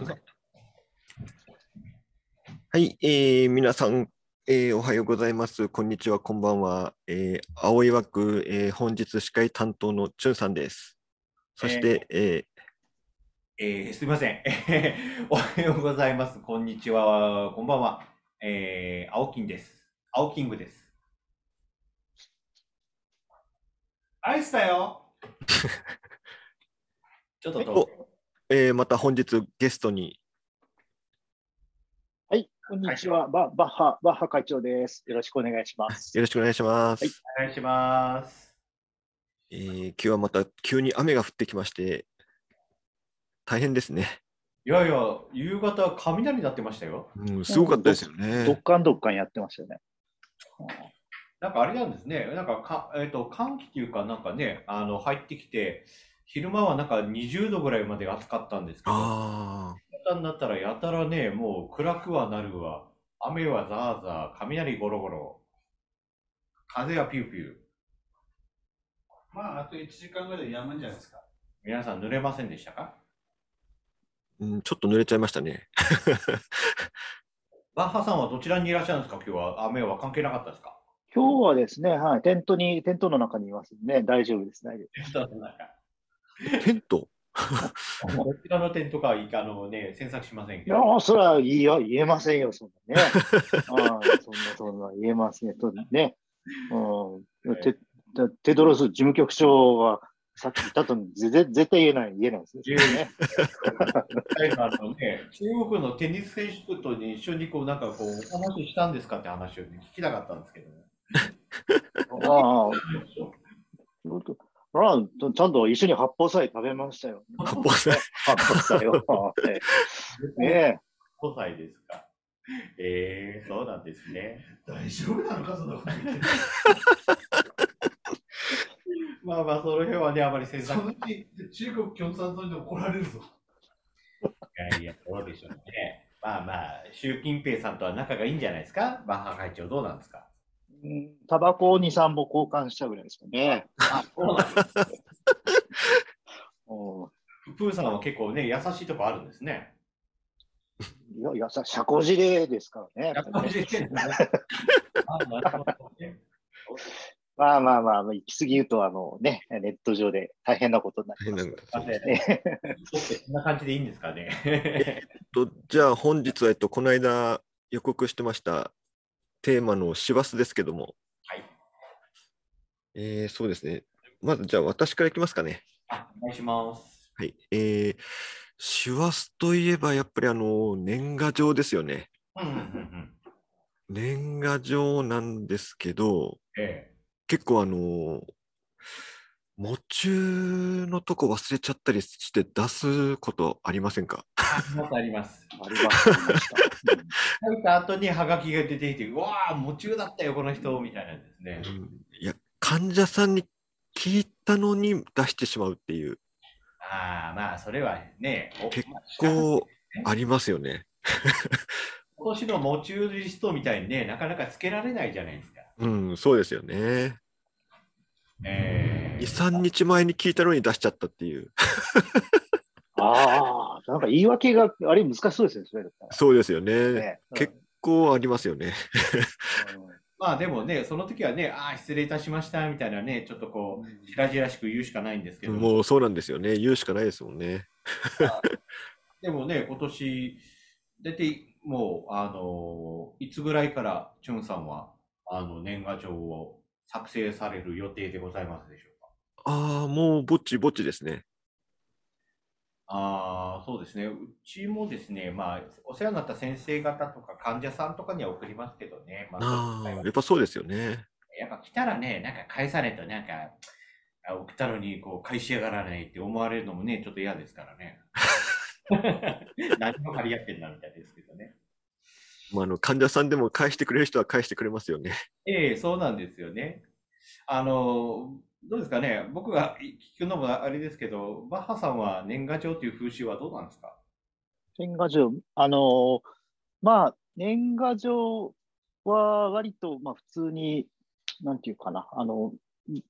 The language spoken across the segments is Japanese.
ですね。はい、えー皆さん、えーおはようございます。こんにちは、こんばんは。えー青い枠、えー本日司会担当のチュンさんです。そして、ええーすみません。え ーおはようございます。こんにちは。こんばんは。えー、青金です。青キングです。アイスだよ。ちょっとえーまた本日ゲストに、はい、こんにちは。ババッハ、バッハ会長です。よろしくお願いします。よろしくお願いします。はいお願いします。えー今日はまた急に雨が降ってきまして、大変ですね。いやいや、夕方、雷になってましたよ。うん、すごかったですよどねっ。かんどっかんやってましたよね。なんかあれなんですね。なんかか、えっ、と、寒気っていうか、なんかね、あの、入ってきて、昼間はなんか20度ぐらいまで暑かったんですけど、あ朝になったらやたらね、もう暗くはなるわ。雨はザーザー、雷ゴロゴロ。風はピューピュー。まあ、あと1時間ぐらいでやむんじゃないですか。皆さん濡れませんでしたか？ー、うん、ちょっと濡れちゃいましたね。バッハさんはどちらにいらっしゃるんですか？今日は雨は関係なかったですか？今日はですね、はい、テントに、テントの中にいますね。大丈夫です。大丈夫です。テント？こちらの点とか、いかあのね、詮索しませんいけど。やー、それはいいよ。言えませんよ、そんなね。あーそんな、そんな、言えませんよ。とね。うん、テテドロス事務局長は、さっき言ったとぜぜ絶対言えない、言えないですね。あのね、中国のテニス選手と一緒にこう、なんかこう、お話ししたんですかって話を、ね、聞きたかったんですけどね。ああ、ちゃんと一緒に八宝菜食べましたよ。八宝菜？八宝菜を。はいね5歳ですか？ええそうなんですね。大丈夫なのか、そんなこと言って。まあまあ、その辺はね、あまり詮そ索のうち中国共産党に怒られるぞ。いやいや、どうでしょうね。まあまあ、習近平さんとは仲がいいんじゃないですか？バッハ会長、どうなんですか？うんタバコを2、3本交換したぐらいですかね。あ、そうなんです。うんプーさんは結構ね、優しいとこあるんですね。いや、いやさ、社交辞令ですからね。まあまあまあ、行き過ぎ言うと、あのね、ネット上で大変なことになります大変なんだ。すいませんね。こんな感じでいいんですかね。とじゃあ本日は、えっと、この間予告してましたテーマの師走ですけども、はい。えーそうですね。まずじゃあ私からいきますかね。あお願いします。はい。えー、師走といえばやっぱりあの年賀状ですよね。年賀状なんですけど、え結構あの夢中のとこ忘れちゃったりして出すことありませんか？えあります、あります。ありました、後にハガキが出てきて、うわあ、夢中だったよ、この人、みたいなんですね。いや、患者さんに聞いたのに出してしまうっていう、ああ、まあ、それはね、お結まあ構ありますよね。今年の夢中リストみたいにね、なかなかつけられないじゃないですか。うん、そうですよね。え2、3日前に聞いたのに出しちゃったっていう。ああ、なんか言い訳があれ難しそうですね、それそうですよね。ね。結構ありますよね。うんまあでもね、その時はね、ああ、失礼いたしましたみたいなね、ちょっとこう、しらじらしく言うしかないんですけど、もうそうなんですよね。言うしかないですもんね。でもね、今年、大体もう、あのいつぐらいから、チュンさんは、あの、年賀状を作成される予定でございますでしょうか？ああ、もうぼっちぼっちですね。ああ、そうですね。うちもですね、まあ、お世話になった先生方とか患者さんとかには送りますけどね、まああ、ややっぱそうですよね。っぱ来たらね、なんか返さないと、なんか、あ送ったのにこう返しやがらないって思われるのもね、ちょっと嫌ですからね。何も張り合ってんだみたいですけどね。まあ、あの患者さんでも返してくれる人は返してくれますよね。ええそうなんですよね。あの、どうですかね、僕が聞くのもあれですけど、バッハさんは年賀状という風習はどうなんですか？年賀状、あのーまあ、年賀状は割と、まあ、普通に、なんていうかな、あの、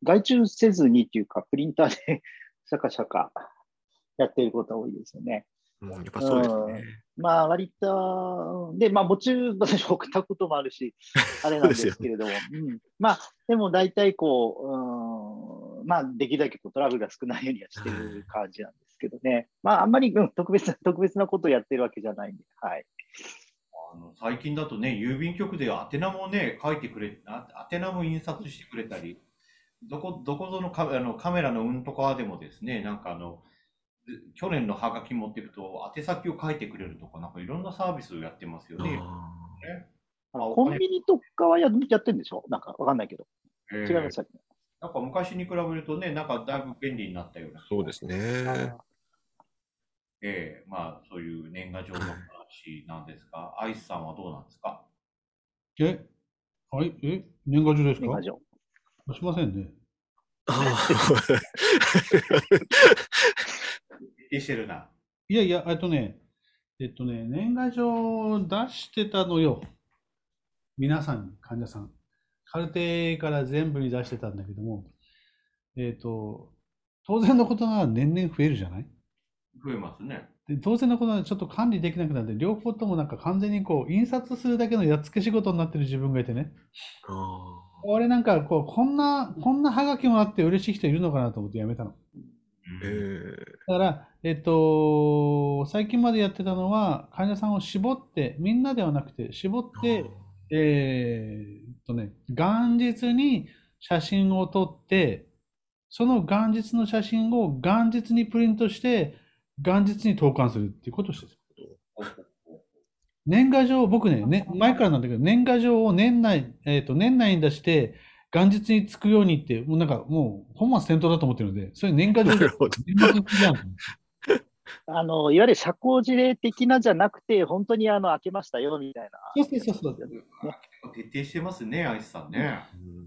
外注せずにっていうか、プリンターで シャカシャカやっていることが多いですよね。う。ん、やっぱそうですね。まあ、割と、で、まあ、もちろん私送ったこともあるし、あれなんですけれども、うん、まあ、でも大体こう、うん、まあ、できるだけこうトラブルが少ないようにはしてる感じなんですけどね。まあ、あんまり、うん、特別な、特別なことをやってるわけじゃないんで、はい。あの最近だとね、郵便局で宛名もね、書いてくれ、あ宛名も印刷してくれたり、どこ、どこぞのカあのカメラのうんとかでもですね、なんかあの、去年のハガキ持っていくと、宛先を書いてくれるとか、なんかいろんなサービスをやってますよね。コンビニとかはややってるんでしょ？なんかわかんないけど。えー違いましたっけ？なんか昔に比べるとね、なんかだいぶ便利になったような。そうですね。ええまあそういう年賀状の話なんですが、アイスさんはどうなんですか？え？はい、え？年賀状ですか？年賀状。しませんね。あ徹底してるな。いやいや、えっとね、えっとね、年賀状を出してたのよ。皆さんに、患者さん。カルテから全部に出してたんだけども、えっと、当然のことながら年々増えるじゃない？増えますね。で当然のことながらちょっと管理できなくなって、両方ともなんか完全にこう、印刷するだけのやっつけ仕事になってる自分がいてね。あ俺なんかこう、こんな、こんなハガキもらって嬉しい人いるのかなと思ってやめたの。えー。だから、えっと、最近までやってたのは、患者さんを絞って、みんなではなくて、絞って、えーっとね、元日に写真を撮って、その元日の写真を元日にプリントして、元日に投函するっていうことをしてる。年賀状、僕ねね、前からなんだけど、年賀状を年内、えーっと、年内に出して、元日に着くようにって、もうなんかもう本末転倒だと思ってるので、それ年賀状でじゃん。あの、いわゆる社交辞令的なじゃなくて、本当にあの、開けましたよ、みたいな。そうそうそうそう。徹底してますね、アイスさんね。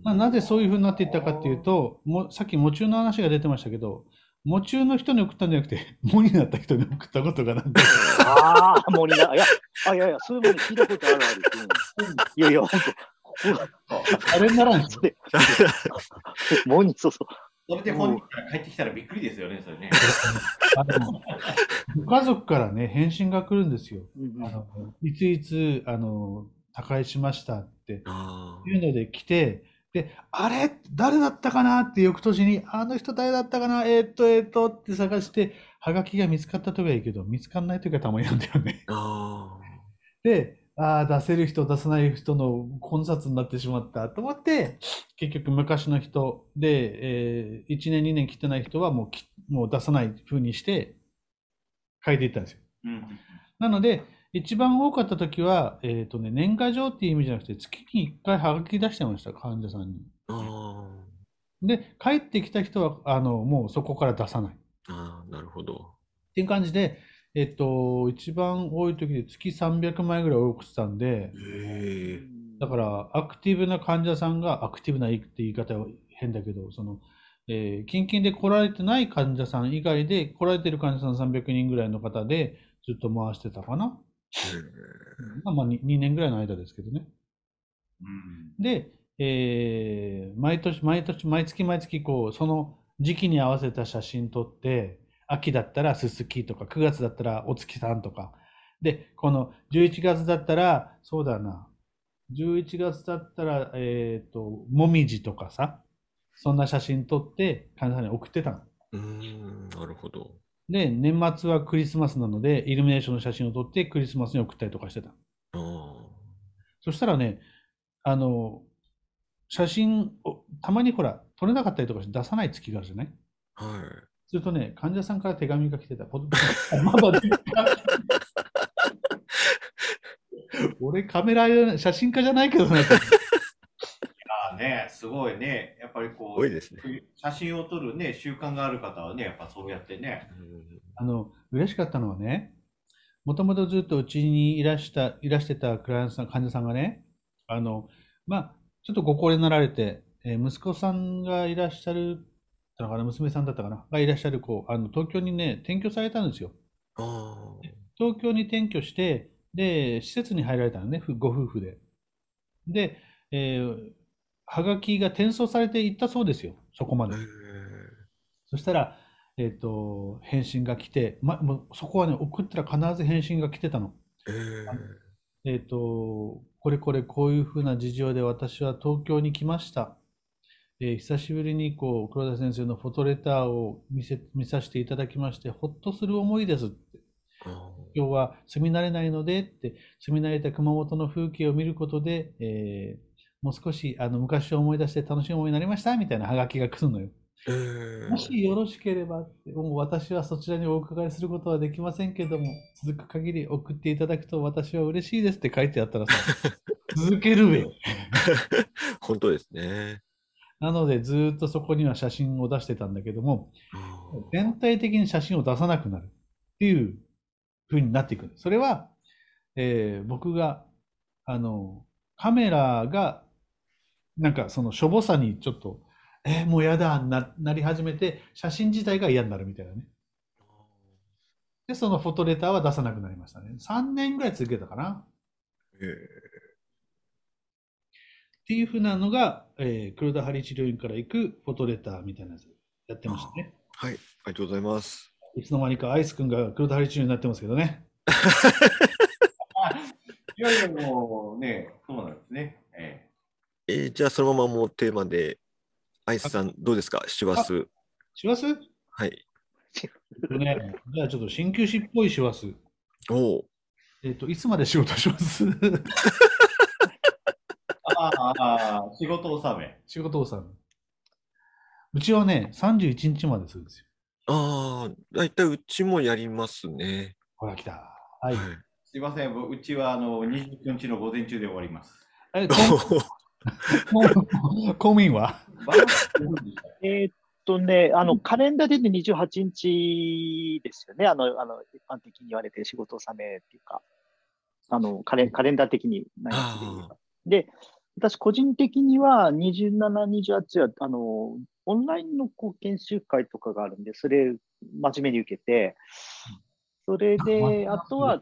まあ、なぜそういうふうになっていったかっていうと、もさっき、喪中の話が出てましたけど、喪中の人に送ったんじゃなくて、喪になった人に送ったことがなんで、ああ、森な、いや、あ、いやいや、そういうもの聞いたことあるある。うんいやいや、本あれにならんそれ、モニ、そうそう。それで本人から帰ってきたらびっくりですよね、それね。ご家族からね、返信が来るんですよ。うんあのいついつ、あの、他界しましたってあいうので来て、で、あれ？誰だったかなって翌年に、あの人誰だったかな？えーっと、えーっとって探して、はがきが見つかったときはいいけど、見つかんないときはたまになんだよね。あで、ああ、出せる人、出さない人の混雑になってしまったと思って、結局昔の人で、え1年、2年来てない人はもうきもう出さない風にして書いていったんですよ。うんなので、一番多かった時は、えっ、とね、年賀状っていう意味じゃなくて、月に1回はがき出してました、患者さんに。あで、帰ってきた人は、あの、もうそこから出さない。っああなるほど。ていう感じで、えっ、と、一番多い時で月300枚ぐらい多くしてたんで、ええだから、アクティブな患者さんが、アクティブなって言い方は変だけど、その、えー、近々で来られてない患者さん以外で、来られてる患者さん300人ぐらいの方で、ずっと回してたかな。まあ、まあ2、2年ぐらいの間ですけどね。うんで、えー毎年、毎年、毎月毎月、こう、その時期に合わせた写真撮って、秋だったらすすきとか、9月だったらお月さんとか、で、この11月だったら、そうだな、11月だったら、えっと、もみじとかさ、そんな写真撮って、患者さんに送ってたの。うーん、なるほど。で、年末はクリスマスなので、イルミネーションの写真を撮って、クリスマスに送ったりとかしてた。そしたらね、あの、写真を、たまにほら、撮れなかったりとかして出さない月があるじゃない？はい。するとね、患者さんから手紙が来てた。俺カメラや写真家じゃないけどね。ああね、すごいね。やっぱりこう、多いですね。写真を撮るね、習慣がある方はね、やっぱそうやってね。うんあの、嬉しかったのはね、もともとずっとうちにいらした、いらしてたクライアントさん、患者さんがね、あの、まあ、ちょっとご高齢になられて、えー息子さんがいらっしゃる、だから娘さんだったかな、がいらっしゃる子、あの、東京にね、転居されたんですよ。あ東京に転居して、で、施設に入られたのね、ふご夫婦で。で、えーはがきが転送されていったそうですよ、そこまあ。でえ。えそしたら、えっ、と、返信が来て、ま、もうそこはね、送ったら必ず返信が来てたの。えっ、と、これこれこういうふうな事情で私は東京に来ました。えー久しぶりにこう黒田先生のフォトレターを見せ、見させていただきまして、ほっとする思いですって。あ今日は住み慣れないのでって、住み慣れた熊本の風景を見ることで、えーもう少しあの昔を思い出して楽しい思いになりましたみたいなハガキが来るのよ。ーえーもしよろしければもう私はそちらにお伺いすることはできませんけども、続く限り送っていただくと私は嬉しいですって書いてあったらさ、続けるべ。本当ですね。なので、ずっとそこには写真を出してたんだけども、全体的に写真を出さなくなるっていう風になっていく。それは、えー僕が、あの、カメラが、なんかそのしょぼさにちょっと、えーもうやだな、なり始めて、写真自体が嫌になるみたいなね。で、そのフォトレターは出さなくなりましたね。3年ぐらい続けたかな。えーっていう風なのが、えー黒田針治療院から行くフォトレターみたいなやつやってましたね。はい、ありがとうございます。いつの間にかアイス君が黒田針治療になってますけどね。いやいや、もうね、そうなんですね。ええーじゃあ、そのままもうテーマで、アイスさん、どうですか、師走。師走？はい。ね、じゃあちょっと鍼灸師っぽい師走。おお。えっ、と、いつまで仕事します？え ああ仕事納め。仕事をさん。うちはね、31日までするんですよ。ああ、だいたいうちもやりますね。ほら、来た。はい。すいません、僕うちはあの29日の午前中で終わります。え、公 公務員は？えーっとね、あの、カレンダーでね28日ですよね。あの、あの、一般的に言われてる仕事納めっていうか、あの、カレンカレンダー的に何日で言えばで、私個人的には27、28は、あの、オンラインのこう研修会とかがあるんで、それ真面目に受けて、それで、ああとは、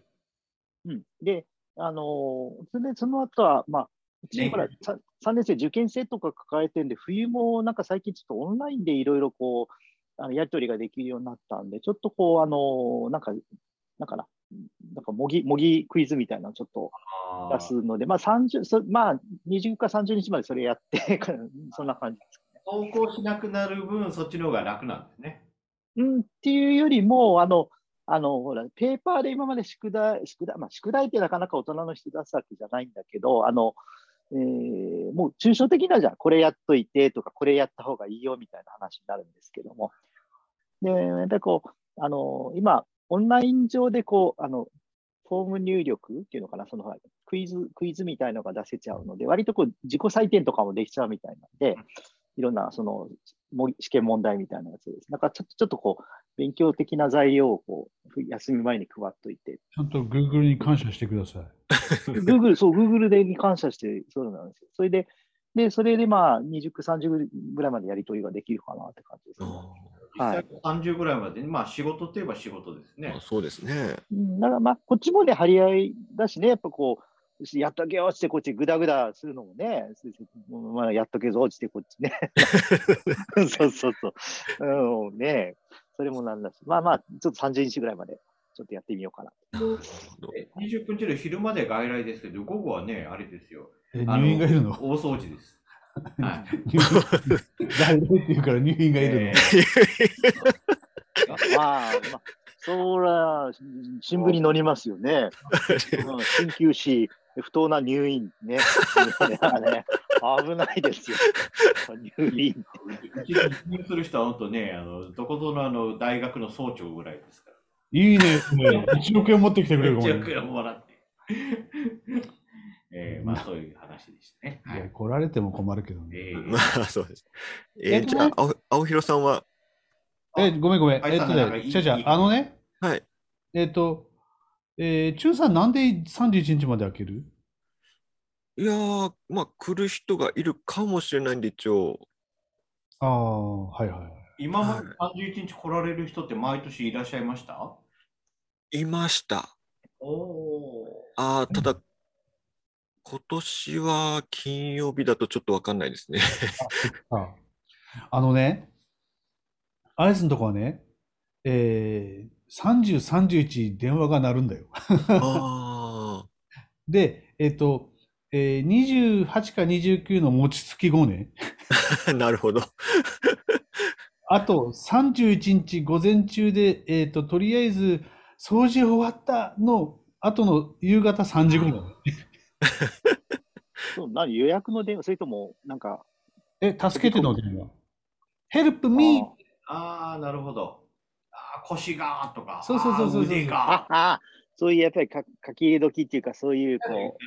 うん。で、あの、それでその後は、まあ、うちほら、さ3年生受験生とか抱えてるんで、冬もなんか最近ちょっとオンラインでいろいろこう、あのやり取りができるようになったんで、ちょっとこう、あの、なんか、なんかな、なんか模擬、模擬クイズみたいなのをちょっと出すので、まあ30、そまあ20か30日までそれやって、そんな感じですかね。投稿しなくなる分、そっちの方が楽なんですね。うん、っていうよりも、あの、あの、ほら、ペーパーで今まで宿題、宿題、まあ、宿題ってなかなか大人の人出すわけじゃないんだけど、あの、えーもう抽象的なじゃん。これやっといてとか、これやった方がいいよみたいな話になるんですけども。で、でこう、あの、今、オンライン上でこう、あの、フォーム入力っていうのかな、そのクイズ、クイズみたいのが出せちゃうので、割とこう、自己採点とかもできちゃうみたいなんで、いろんな、その、も試験問題みたいなやつです。なんかちょっと、ちょっとこう、勉強的な材料をこう、休み前に配っといて。ちゃんと Google に感謝してください。Google、そう、Google でに感謝して、そうなんですよ。それで、で、それでまあ、20、30ぐらいまでやり取りができるかなって感じですね。はい実際30ぐらいまで、まあ仕事といえば仕事ですねあ。そうですね。うん、だからまあ、こっちもね、張り合いだしね、やっぱこう、やっとけよってこっちぐだぐだするのもね、まあ、やっとけぞってこっちね。そうそうそう。うん、ねそれもなんだし、まあまあ、ちょっと30日ぐらいまで、ちょっとやってみようかな。なるほどえ29日の昼まで外来ですけど、午後はね、あれですよ。えあの入院がいるの大掃除です。はい。入院外来っていうから入院がいるの。え まあ、まあ、そら、新聞に載りますよね。うん鍼灸師、不当な入院ね。ね危ないですよ。入院。うちに入院する人は本当ね、あのどこぞのあの大学の総長ぐらいですから。いいね。ね1億円持ってきてくれるかも1億円もらって。えー、まあそういう話でしたね。はいい。や来られても困るけどね。えー まあ、そうです。ええーじゃあ、青青広さんは、え、ごめんごめん。あえっとね、じゃじゃいいあのね、はい。えっと、えー、中さんなんで31日まで開ける？いやー、まあ、来る人がいるかもしれないんで、一応、ああ、はいはいはい。今まで31日来られる人って毎年いらっしゃいましたいました。おおああ、ただ、今年は金曜日だとちょっとわかんないですね。ああのね、アイスのとこはね、えー、30、31電話が鳴るんだよ。あで、えっ、と、えー、28か29の餅つき後ね、あ、なるほど。あと31日午前中で、えっ、と、とりあえず掃除終わったの後の夕方3時後だね。そう何予約の電話、それとも、なんか、え、助けての？電話。Help me! ああ、なるほど。あー腰がとか、そうそうそうそうあー腕あが。あ、そういうやっぱりか書き入れ時っていうか、そういう、こ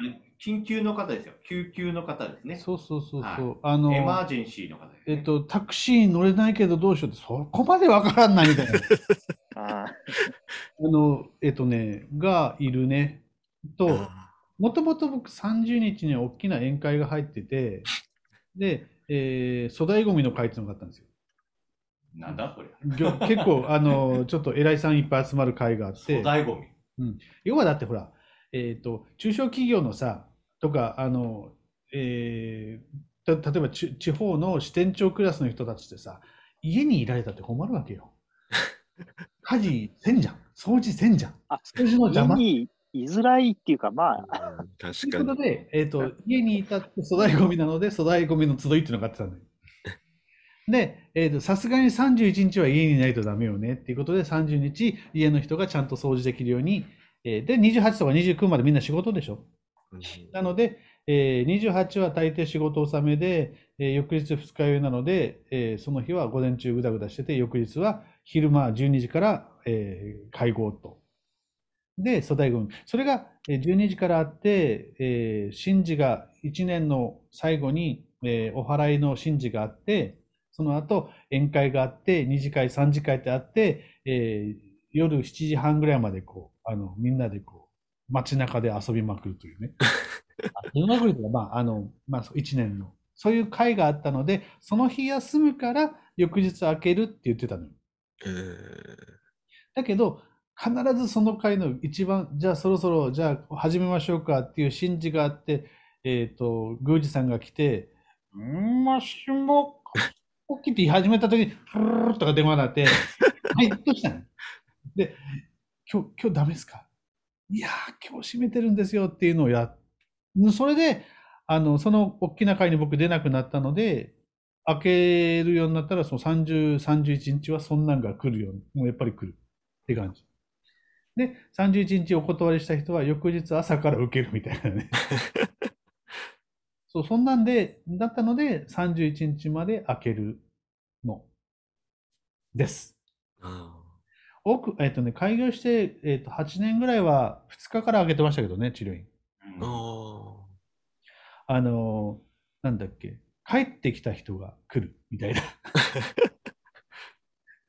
緊急の方ですよ。救急の方ですね。そうそうそうそう。はいあの、エマージェンシーの方です、ね。えっと、タクシー乗れないけどどうしようって、そこまでわからんないみたいな。う、ああの、えっとね、がいるね。と、もともと僕30日に大きな宴会が入ってて、で、えー粗大ごみの会っていうのがあったんですよ。なんだこれ。結構、あの、ちょっと偉いさんいっぱい集まる会があって粗、大ごみ。要はだってほら、えっと、中小企業のさ、とか、あの、えーた例えばち地方の支店長クラスの人たちってさ、家にいられたって困るわけよ。家事せんじゃん。掃除せんじゃん。あ掃除の邪魔。家に居づらいっていうか、まあ、確かに。うことで、えっ、と、家にいたって粗大ゴミなので、粗大ゴミの集いっていうのがあってたんだよ。で、えっ、と、さすがに31日は家にいないとダメよねっていうことで、30日、家の人がちゃんと掃除できるように、えーで、28とか29までみんな仕事でしょ。うんなので、えー28は大抵仕事納めで、えー翌日二日酔いなので、えーその日は午前中ぐだぐだしてて、翌日は昼間12時から、えー会合と。で、粗大。それがえー12時からあって、えー神事が1年の最後に、えーお祓いの神事があって、その後宴会があって、2次会、3次会ってあって、えー夜7時半ぐらいまでこう、あの、みんなでこう、街中で遊びまくるというね。遊びまくるというか、まあ、あの、まあ、1年の。そういう会があったので、その日休むから翌日開けるって言ってたのよ。えーだけど、必ずその回の一番、じゃあそろそろ、じゃあ始めましょうかっていう神事があって、えっ、と、宮司さんが来て、んーましも、起きて言い始めた時に、プルルとか電話が鳴って、はい、どうしたの？で、今日、今日ダメですかいやー、今日閉めてるんですよっていうのをや、それで、あの、その大きな会に僕出なくなったので、開けるようになったら、その30、31日はそんなんが来るように、もうやっぱり来るって感じ。で、31日お断りした人は翌日朝から受けるみたいなね。そう、そんなんで、だったので、31日まで開けるのです。あ奥、えっとね、開業して、えっと、8年ぐらいは2日から開けてましたけどね、治療院。あのーなんだっけ、帰ってきた人が来るみたいな。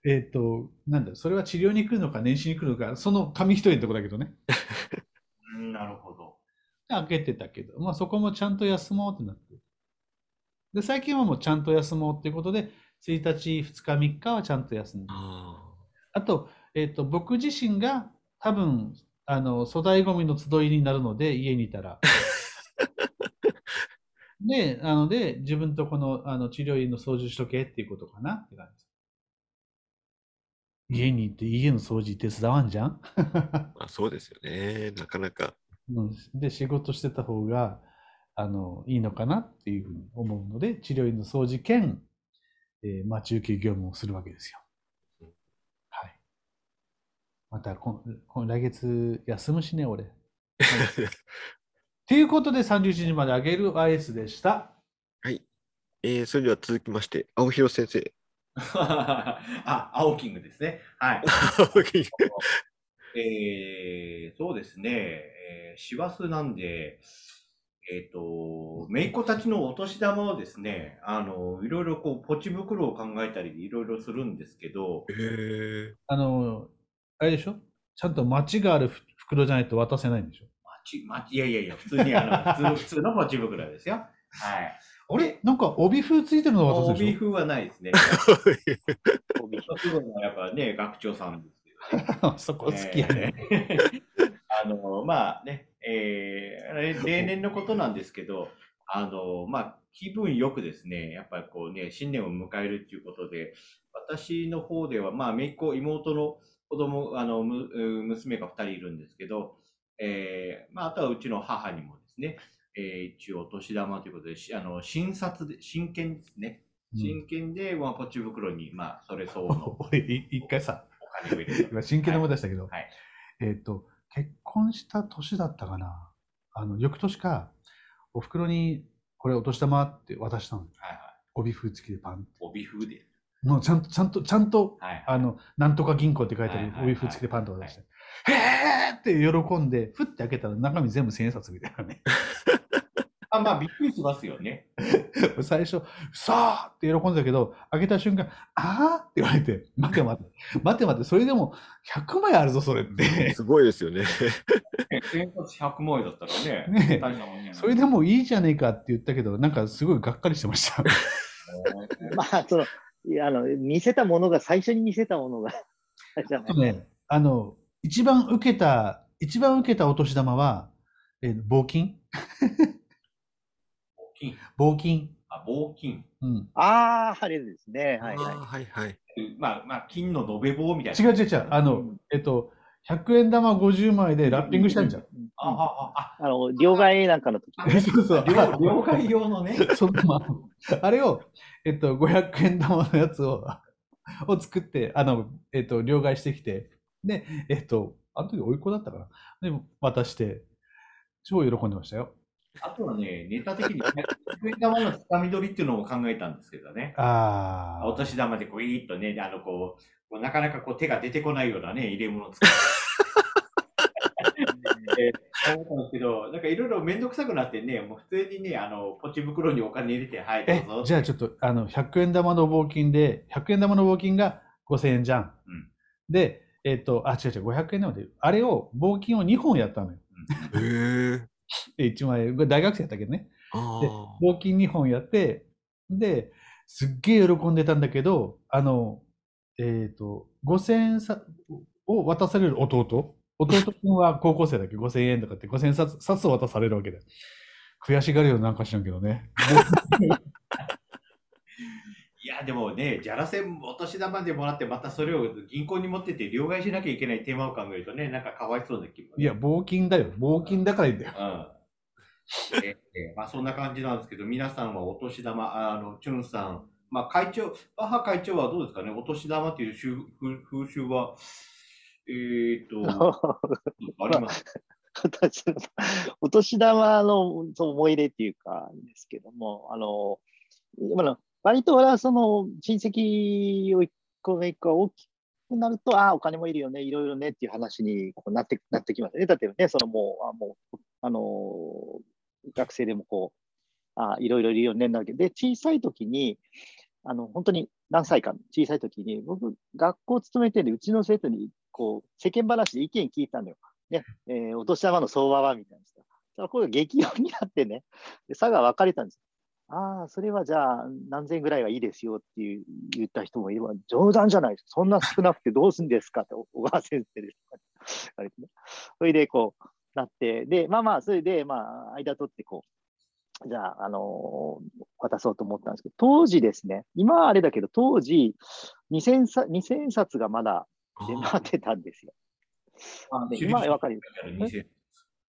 えっと、なんだ、それは治療に来るのか、年始に来るのか、その紙一重のとこだけどね。う んなるほど。開けてたけど、まあそこもちゃんと休もうってなって。で、最近はもうちゃんと休もうっていうことで、1日、2日、3日はちゃんと休んで。ああと、えっと、僕自身が多分、あの、粗大ごみの集いになるので、家にいたら。で、なので、自分とこの、あの治療院の掃除しとけっていうことかなって感じ。家に行って家の掃除手伝わんじゃん？まあそうですよね。なかなか。うんで、仕事してた方が、あの、いいのかなっていうふうに思うので、治療院の掃除兼、えー待ち受け業務をするわけですよ。はい。また来月休むしね、俺。ということで、31時まであげるアイスでした。はい。えーそれでは続きまして、青広先生。あ、青キングですね。はい。えー、そうですね。えー、師走なんで、えっ、と、姪っ子たちのお年玉をですね、あの、いろいろこう、ポチ袋を考えたり、いろいろするんですけどえ、ーあの、あれでしょ？ちゃんと待ちがあるふ袋じゃないと渡せないんでしょ？まち、まち、いやいやいや、普通に、あの、普通、普通のポチ袋ですよ。はい。あれ？なんか帯風ついてるの渡すでし帯風はないですね。帯帯風はやっぱね、学長さんですけどね。ょ そこ好きやね。えーあの、まあね、えー例例年のことなんですけど、あの、まあ、気分よくですね、やっぱりこうね、新年を迎えるっていうことで、私の方では、まあ、姪っ子、妹の子供、あの、む娘が2人いるんですけど、えー、まあ、あとはうちの母にもですね、えー、一応お年玉ということで、しあの、診察で、真剣ですね。真剣で、まあ、ポチ袋に、まあ、それ相応の 俺、い一回さ、お金を入れる。今真剣な思い出したけど、はい。えっ、と、結婚した年だったかな。あの、翌年か、お袋に、これお年玉って渡したの。はいはい。帯風付きでパン。帯風で。もうちゃんと、ちゃんと、ちゃんと、はい。あの、なんとか銀行って書いてあるはいはい帯風付きでパンと渡して、へーって喜んで、ふって開けたら中身全部千円札みたいなね。あ、まあ、びっくりしますよね。最初、さあって喜んだけど、開けた瞬間、あーって言われて、待て待て、待て待て、それでも100枚あるぞ、それって。すごいですよね。千冊100万円だったらね、ね大したもんねそれでもいいじゃねえかって言ったけど、なんかすごいがっかりしてました。まあ、その、いやあの、見せたものが、最初に見せたものが、じゃない。ね、あの、一番受けた、一番受けたお年玉は、えー募金？金。募金。あ、棒金。うん。ああ、あれですね。はいはい。はいはい。まあ、まあ、金の延べ棒みたいな。違う違う違う。あの、えっと、100円玉50枚でラッピングしたんじゃん。あ、あ、あ、あの、両替なんかの時ね。そうそう。あ、両両替用のね。そのまあ、あれを、えっと、500円玉のやつを、を作って、あの、えっと、両替してきて、で、えっと、あの時おいっ子だったかな。で、渡して、超喜んでましたよ。あとはね、ネタ的に、100円玉のつかみ取りっていうのを考えたんですけどね。ああ。お年玉でこう、いーっとね、あの、こう、こうなかなかこう手が出てこないようなね、入れ物を使って。で思ったんですけど、なんかいろいろめんどくさくなってね、もう普通にね、あの、ポチ袋にお金入れて、はい、えどうぞ。じゃあちょっと、あの、100円玉の募金で、100円玉の募金が5000円じゃん。うんで、えっと、あ、違う違う、500円玉で、あれを、募金を2本やったのよ。へえ。で、1万円、大学生やったけどね。でああ。募金2本やって、で、すっげえ喜んでたんだけど、あの、えっ、と、5000円さを渡される弟弟君は高校生だけ？ど5000円とかって5000円札札を渡されるわけだよ。悔しがるようなんか知らんけどね。いや、でもね、じゃらせんお年玉でもらって、またそれを銀行に持ってって両替しなきゃいけない手間を考えるとね、なんかかわいそうな気分。いや、募金だよ。募金だからいいんだよ。うん。でえまあ、そんな感じなんですけど、皆さんはお年玉、あの、チュンさん、まあ、会長、バッハ会長はどうですかね、お年玉っていう習風風習は、えー、と、あります？私のお年玉のそう思い入れっていうか、ですけども、あの、今の割と俺はその親戚を一個目一個大きくなると、ああ、お金もいるよね、いろいろねっていう話にこうなってなってきますね。だってね、そのもう、あもうあの学生でもこう、あ、いろいろいるよねなわけで、小さい時に、あの本当に何歳か、小さい時に、僕、学校勤めてるうちの生徒にこう世間話で意見聞いたのよ。ねえーお年玉の相場はみたいなさ。だからこれが激論になってね、差が分かれたんです。ああ、それはじゃあ何千ぐらいはいいですよっていう言った人もいれば、冗談じゃないです。そんな少なくてどうすんですかって、お 小川先生ですとか言われてね。それでこうなって、で、まあまあ、それで、まあ、間取ってこう、じゃあ、あのー渡そうと思ったんですけど、当時ですね、今はあれだけど、当時2000さ、2000冊がまだ出回ってたんですよ。あで今は分かる。2000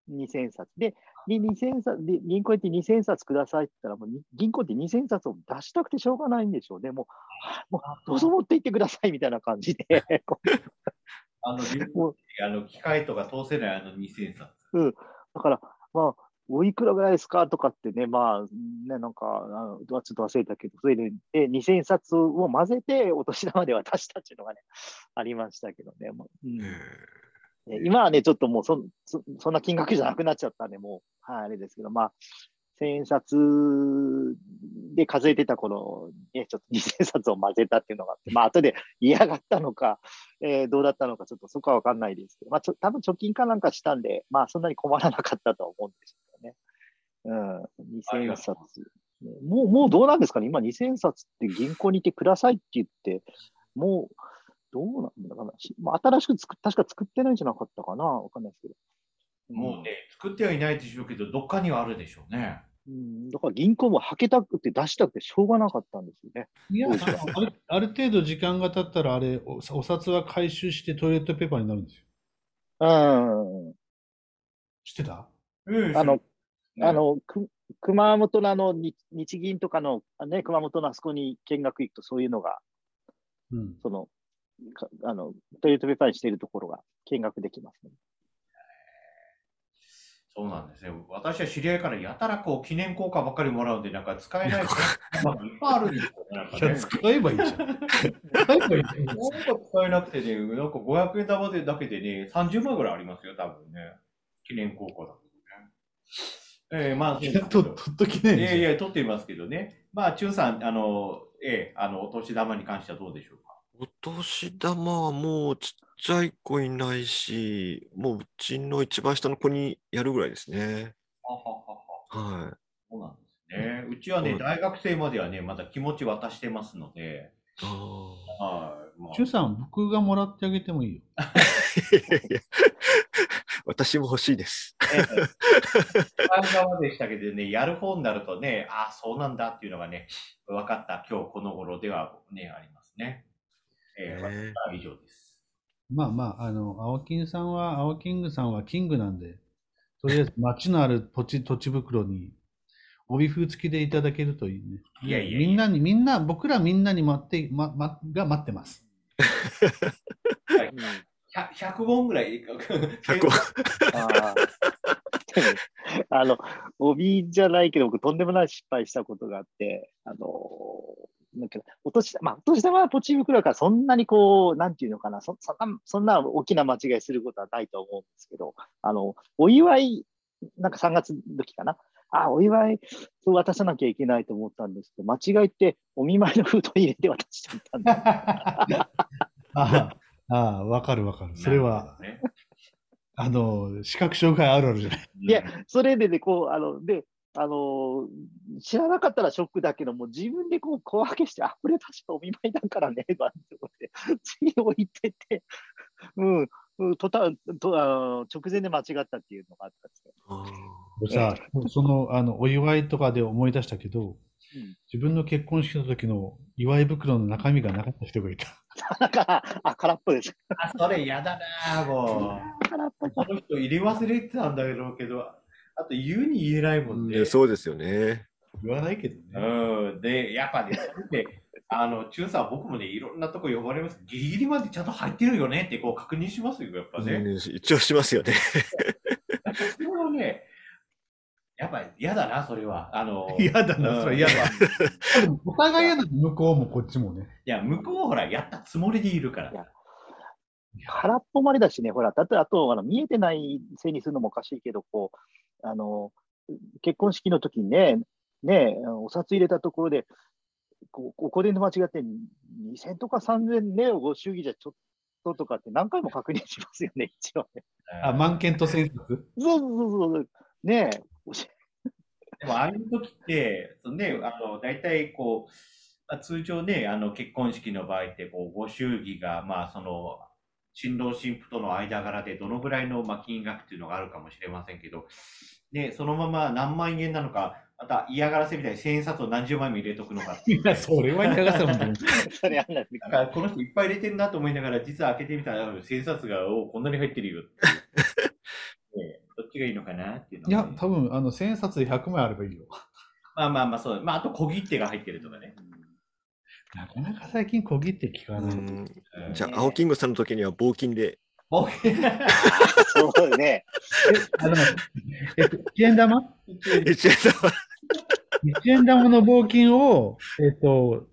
2000冊。で、に2000冊で銀行行って2000冊くださいって言ったら、もうに銀行って2000冊を出したくてしょうがないんでしょうね。もう、もうどうぞ持って行ってくださいみたいな感じで、こあの、あの機械とか通せないあの2000冊。だから、まあ、おいくらぐらいですかとかってね、まあ、ね、なんか、あのちょっと忘れたけど、それで、で2000冊を混ぜて、お年玉で渡したっていうのがね、ありましたけどね。もううんへね今はね、ちょっともうそそそんな金額じゃなくなっちゃったんで、もう、はい、あれですけど、まあ、千円札で数えてた頃、ね、ちょっと二千冊を混ぜたっていうのがあって、まあ、後で嫌がったのか、えーどうだったのか、ちょっとそこはわかんないですけど、まあ、ちょ多分貯金かなんかしたんで、まあ、そんなに困らなかったとは思うんですけどね。うん、二千冊。ねもう、もうどうなんですかね？今、二千冊って銀行にいてくださいって言って、もう、どうなんだかな、しまあ、新しく作っ確か作ってないんじゃなかったかな、わかんないですけど。もうね、作ってはいないでしょうけど、どっかにはあるでしょうね。うん、だから銀行もはけたくて出したくてしょうがなかったんですよね。いや、あるある程度時間が経ったら、あれお、お札は回収してトイレットペーパーになるんですよ。うん。知ってた？うんあの、ねあの、く熊本のあの日日銀とかの、あね、熊本のあそこに見学行くとそういうのが、うん。その、かあの、トイレットペーパーにしているところが見学できますね。そうなんですね。私は知り合いからやたらこう記念硬貨ばっかりもらうんで、なんか使えないまあいっぱいあるんですよね。使えばいいじゃん。使えばいいじゃん。なんか使えなくてね、なんか500円玉でだけでね、30枚ぐらいありますよ、多分ね。記念硬貨だけどね。ええまあ、と、どとっときねいやいや、取っていますけどね。まあ、チュンさん、あの、ええあの、お年玉に関してはどうでしょうか？お年玉はもうちっちゃい子いないし、もううちの一番下の子にやるぐらいですね。はははは。はい。そうなんですね。うちはね、うん大学生まではね、まだ気持ち渡してますので、あはい。まあチュンさん、僕がもらってあげてもいいよ。ーいやいや私も欲しいです。ええ一番側でしたけどね、やる方になるとね、ああ、そうなんだっていうのがね、分かった今日この頃ではね、ありますね。ええね私は以上です。まあまあ、あの、青金さんは、青キングさんはキングなんで、とりあえず町のある土地、土地袋に、帯風付きでいただけるといいね。いやいやいやみんなに、みんな、僕らみんなに待って、ま、ま、が待ってます。はいうん100 100本ぐらい。100本あ あの、帯じゃないけど、僕、とんでもない失敗したことがあって、あのーなんか、お年玉、まあ、お年玉はポチ袋だから、そんなにこう、なんていうのかな、そそんな、そんな大きな間違いすることはないと思うんですけど、あの、お祝い、なんか3月の時かな。あ、お祝い、そう渡さなきゃいけないと思ったんですけど、間違いって、お見舞いの封筒入れて渡しちゃったんで ああ、ああ、わかるわかる。それは、あの、視覚障害あるあるじゃない。いやそれでね、こう、あの、で、あのー知らなかったらショックだけども、自分でこう小分けして、あ、これ確かお見舞いだからね、なんて思って、次置いてて、うん、うん、とたとあの直前で間違ったっていうのがあったんですよ。あさ、その、あの、お祝いとかで思い出したけど、うん自分の結婚式の時の祝い袋の中身がなかった人がいた。だから、あ、空っぽです。あ、それ嫌だな、も 空っぽう。この人入れ忘れてたんだろうけど、あと言うに言えないもんね。そうですよね。言わないけどね。うん。で、やっぱね、それで、あの、中さん、僕もね、いろんなとこ呼ばれます。ギリギリまでちゃんと入ってるよねってこう確認しますよ、やっぱね。うん一応しますよね。それはね、やっぱ嫌だな、それは。あの、嫌だな、それ嫌だ。でもお互い嫌だと向こうもこっちもね。いや、向こうはほら、やったつもりでいるから。空っぽまでだしね、ほら、だってあと、あの見えてないせいにするのもおかしいけど、こう、あの、結婚式の時にね、ね、お札入れたところで、こうここで間違って2000とか3000ね、ご祝儀じゃちょっととかって何回も確認しますよね、一応ね。あ、満件と千冊そうそうそうそう。ね でも、ああいう時って、そのね、あの、大体こう、まあ、通常ね、あの、結婚式の場合って、こう、ご祝儀が、まあ、その、新郎新婦との間柄でどのぐらいの、まあ、金額っていうのがあるかもしれませんけど、ね、そのまま何万円なのか、また嫌がらせみたいに千円札を何十枚も入れとくのか。いや、それは嫌がらせもんね。それあんなんですだから、この人いっぱい入れてるなと思いながら、実は開けてみたら、あ千円札が、おこんなに入ってるよって。ね、どっちがいいのかなっていうのいや多分、あの、千冊で100枚あればいいよ。まあまあまあ、そう。まあ、あと小切手が入ってるとかね。なかなか最近小切って聞かない。じゃあ、青キングさんの時には棒金で。おそうね。あの、えっと、1 円玉？一円玉 ?1 円玉の棒金を、えっと、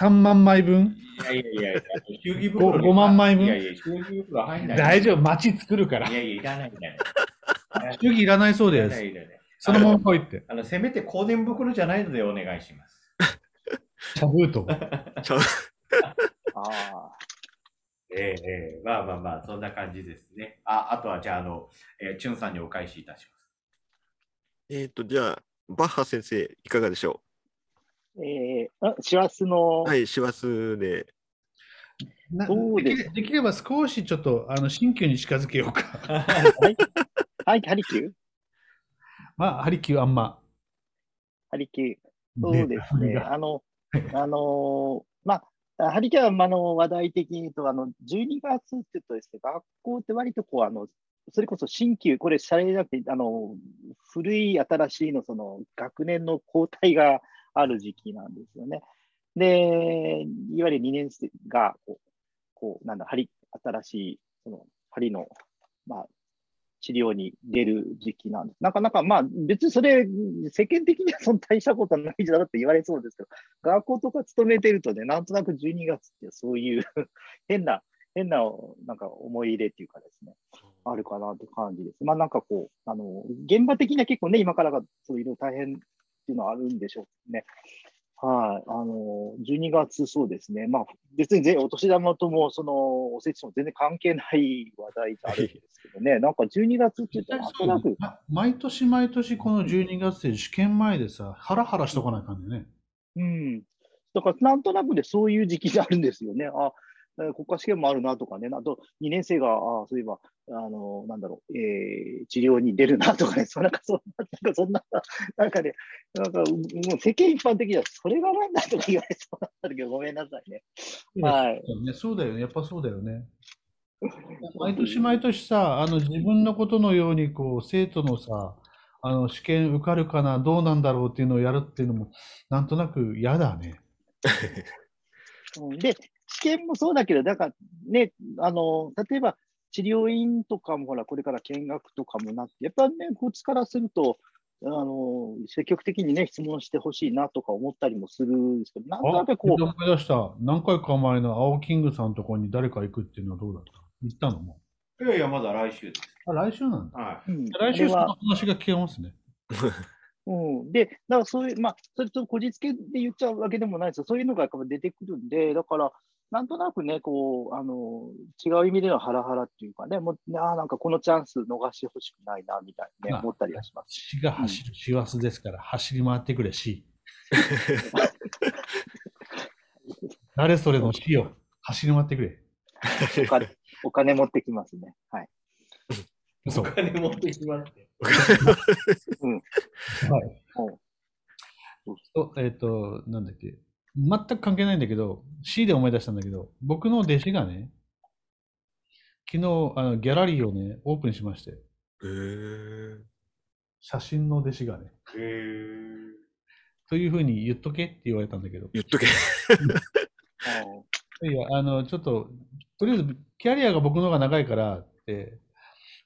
3万枚分？いやいやいやいや、祝儀袋にごご万枚分？いやいや、祝儀袋入んない。大丈夫、町作るからい。やいや、いらない、いらない。祝儀いらないそういらない、です。いらない。そのまま来いって。あの、せめて香典袋じゃないのでお願いします。茶封筒。ちゃうああ。ええええまあまあまあ、そんな感じですね。あ、あとはじゃあ、あの、えー、チュンさんにお返しいたします。えっと、じゃあ、バッハ先生、いかがでしょえー、あ、師走の、うはい、師走で。なそうですできれできれば少しちょっと、あの、新旧に近づけようか。はい、はい、ハリキューまあ、ハリキューあんま。ハリケーン。そうですね。あの、あのまあ、ハリケーンはあの話題的に言うと、あの12月って言うとですね、学校って割とこう、あのそれこそ新旧、これ、されなくて、あの古い、新しいのその学年の交代がある時期なんですよね。で、いわゆる2年生がこう、こうなんだ、針、新しい、その針の、まあ、治療に出る時期なんです。なかなか、まあ、別にそれ、世間的にはそんな大したことないじゃなって言われそうですけど、学校とか勤めてるとね、なんとなく12月ってそういう変な、変な、なんか思い入れっていうかですね、あるかなって感じです。まあなんかこう、あの、現場的には結構ね、今からがそういうの大変っていうのはあるんでしょうね。はい、あの、12月、そうですね。まあ、別に全お年玉とも、その、おせちも全然関係ない話題であるんですけどね、なんか12月って言ったら、なんとなく。毎年毎年この12月で試験前でさ、ハラハラしとかない感じね。うん。だから、なんとなくでそういう時期であるんですよね。あ、国家試験もあるなとかね、あと2年生が、あそういえば、あの、なんだろう、えー、治療に出るなとかね、そなんかそんな、なんかそんな、なんかね、なんかもう世間一般的にはそれがなんだとか言われそうなんだけど、ごめんなさいね。はい。そうだよね、やっぱそうだよね。毎年毎年さ、あの自分のことのようにこう生徒のさ、あの試験受かるかな、どうなんだろうっていうのをやるっていうのも、なんとなく嫌だね。で、試験もそうだけど、だからね、あの、例えば治療院とかもほら、これから見学とかもなって、やっぱね、こっちからすると、あの、積極的にね、質問してほしいなとか思ったりもするんですけど、なんとなくこう。思い出した。何回か前の青キングさんのところに誰か行くっていうのはどうだった？行ったの？もいやいや、まだ来週です。あ、来週なんだ。はい。うん、来週その話が聞けますね。うん、で、だからそういう、まあ、それとこじつけで言っちゃうわけでもないですよ。そういうのが出てくるんで、だから、なんとなくね、こう、あの、違う意味でのハラハラっていうかね、もう、あなんかこのチャンス逃してほしくないな、みたいにね、思ったりはします。死が走る師走ですから、走り回ってくれ、死。誰それの死を走り回ってくれ。お金お金持ってきますね。はい。お金持ってきますね。うん。はい。えっ、ー、と、なんだっけ。全く関係ないんだけど、C で思い出したんだけど、僕の弟子がね、昨日あのギャラリーをね、オープンしまして。へー写真の弟子がね。へーというふうに言っとけって言われたんだけど。言っとけ。いや、あの、ちょっと、とりあえず、キャリアが僕の方が長いからって、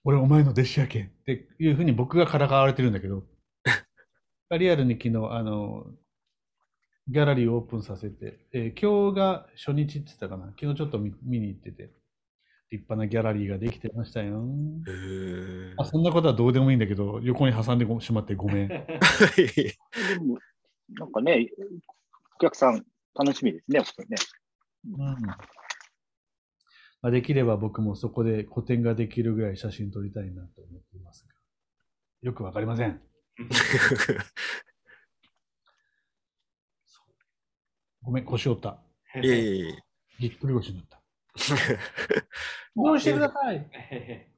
俺お前の弟子やけんっていうふうに僕がからかわれてるんだけど、リアルに昨日、あの、ギャラリーをオープンさせて、えー、今日が初日って言ったかな。昨日ちょっと見に行ってて、立派なギャラリーができてましたよ。あそんなことはどうでもいいんだけど、横に挟んでしまってごめん。でも、なんかね、お客さん楽しみですね、ね。うんまあ、できれば僕もそこで個展ができるぐらい写真撮りたいなと思っていますが、よくわかりません。ごめん、腰折った。いえいえぎっくり腰になった。どうしてください。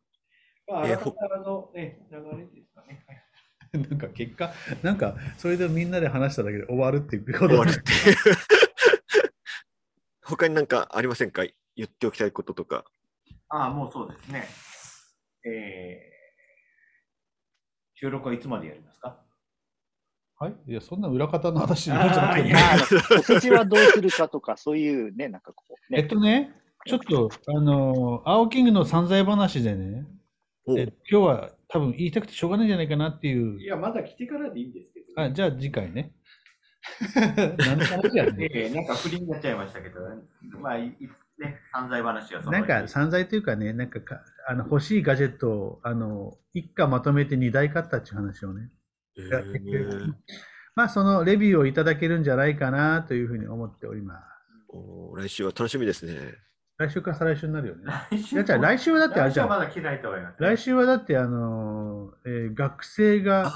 まあ、あらの、ね、流れですかね。なんか結果、なんかそれでみんなで話しただけで終わるっていうこと終わるっていう。他になんかありませんか？言っておきたいこととか。ああ、もうそうですね。えー、収録はいつまでやりますか？はい？いや、そんな裏方の話じゃなくて、おせちはどうするかとか、そういうね、なんかこう、ね、えっとね、ちょっと、あの、青キングの散財話でね、え今日は多分言いたくてしょうがないんじゃないかなっていう。いや、まだ来てからでいいんですけど、ね、あ、じゃあ次回ね。何の話やね、えー、なんか不倫になっちゃいましたけど、まあ、いね、散財話はなんか散財というかね、なんかかあの欲しいガジェットをあの一家まとめて2台買ったっていう話をね。えー、まあそのレビューをいただけるんじゃないかなというふうに思っております。お来週は楽しみですね。来週か再来週になるよね。来週はだってあれじゃん。まだ来ないと思います、来週はだってあの、えー、学生が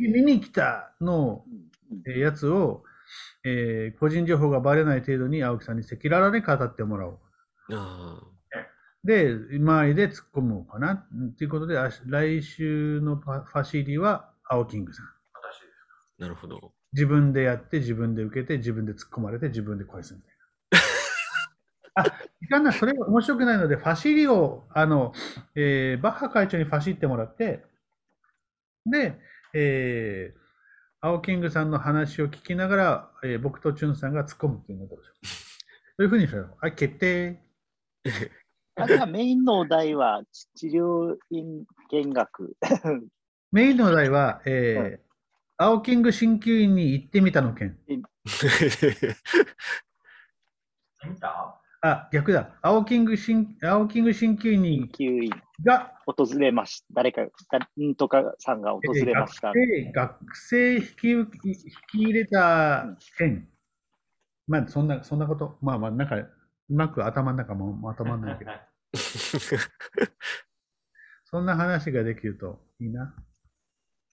見に来たの、えー、やつを、えー、個人情報がばれない程度に青木さんに赤裸々に語ってもらおう。で、周りで突っ込もうかなということで、来週のファシリは青キングさん。なるほど。自分でやって、自分で受けて、自分で突っ込まれて、自分で返すみたいな。あ、いかんな、それが面白くないので、ファシリを、あの、えーバッハ会長にファシってもらって、で、えー、青キングさんの話を聞きながら、えー僕とチュンさんが突っ込むっていうのはどうでしょう。そういうふうにしよう。はい、決定。あじゃあメインのお題は治療院見学。メインのお題は、えーはい青キング鍼灸院に行ってみたの件。見た？あ、逆だ。青キング鍼青キング鍼灸院に救院が、訪れました。誰か、誰んとかさんが訪れました。えー学生引き受け引き入れた件。まあ、そんな、そんなこと。まあまあ、なんか、うまく頭の中もまとまんないけど。そんな話ができるといいな。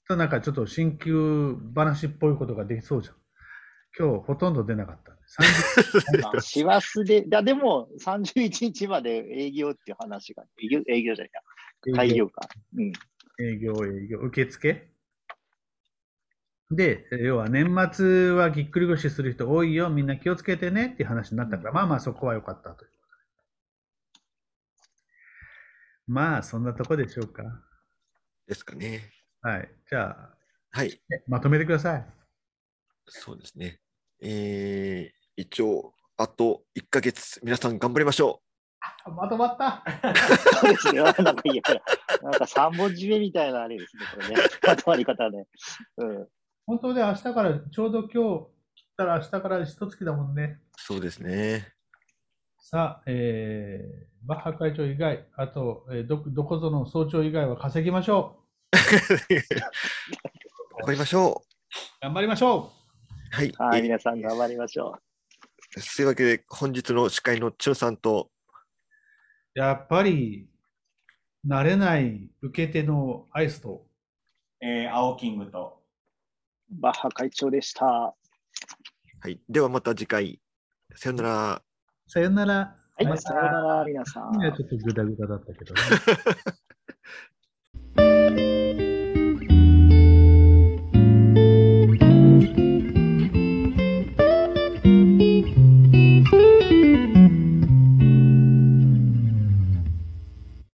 と、なんかちょっと新旧話っぽいことができそうじゃん。今日ほとんど出なかった。30まあ師走で、だでも31日まで営業っていう話が、営業営業じゃないや、開業か。うん。営業、営業、受付？で、要は年末はぎっくり腰する人多いよ、みんな気をつけてねっていう話になったから、まあまあそこは良かったということで。まあ、そんなとこでしょうか。ですかね。はい。じゃあ、はい。ねまとめてください。そうですね。えー、一応、あと1ヶ月、皆さん頑張りましょまとまった。そうですね。なんかいや、なんか三本締めみたいなあれですね、これね。まとまり方ね。うん。本当で明日から、ちょうど今日切ったら明日から一月だもんね。う。そうですね。さあ、えー、バッハ会長以外、あと、えーど、どこぞの総長以外は稼ぎましょ 頑張りましょう。頑張りましょう。はい。はい、えー皆さん頑張りましょというわけで、本日の司会のチュンさんと、う。やっぱり、慣れない受け手のアイスと、えー、青キングと。う。バッハ会長でした。はい。ではまた次回、さよなら。さよなら。はい、さよなら、皆さん。いやちょっとグダグダだったけどね。thank you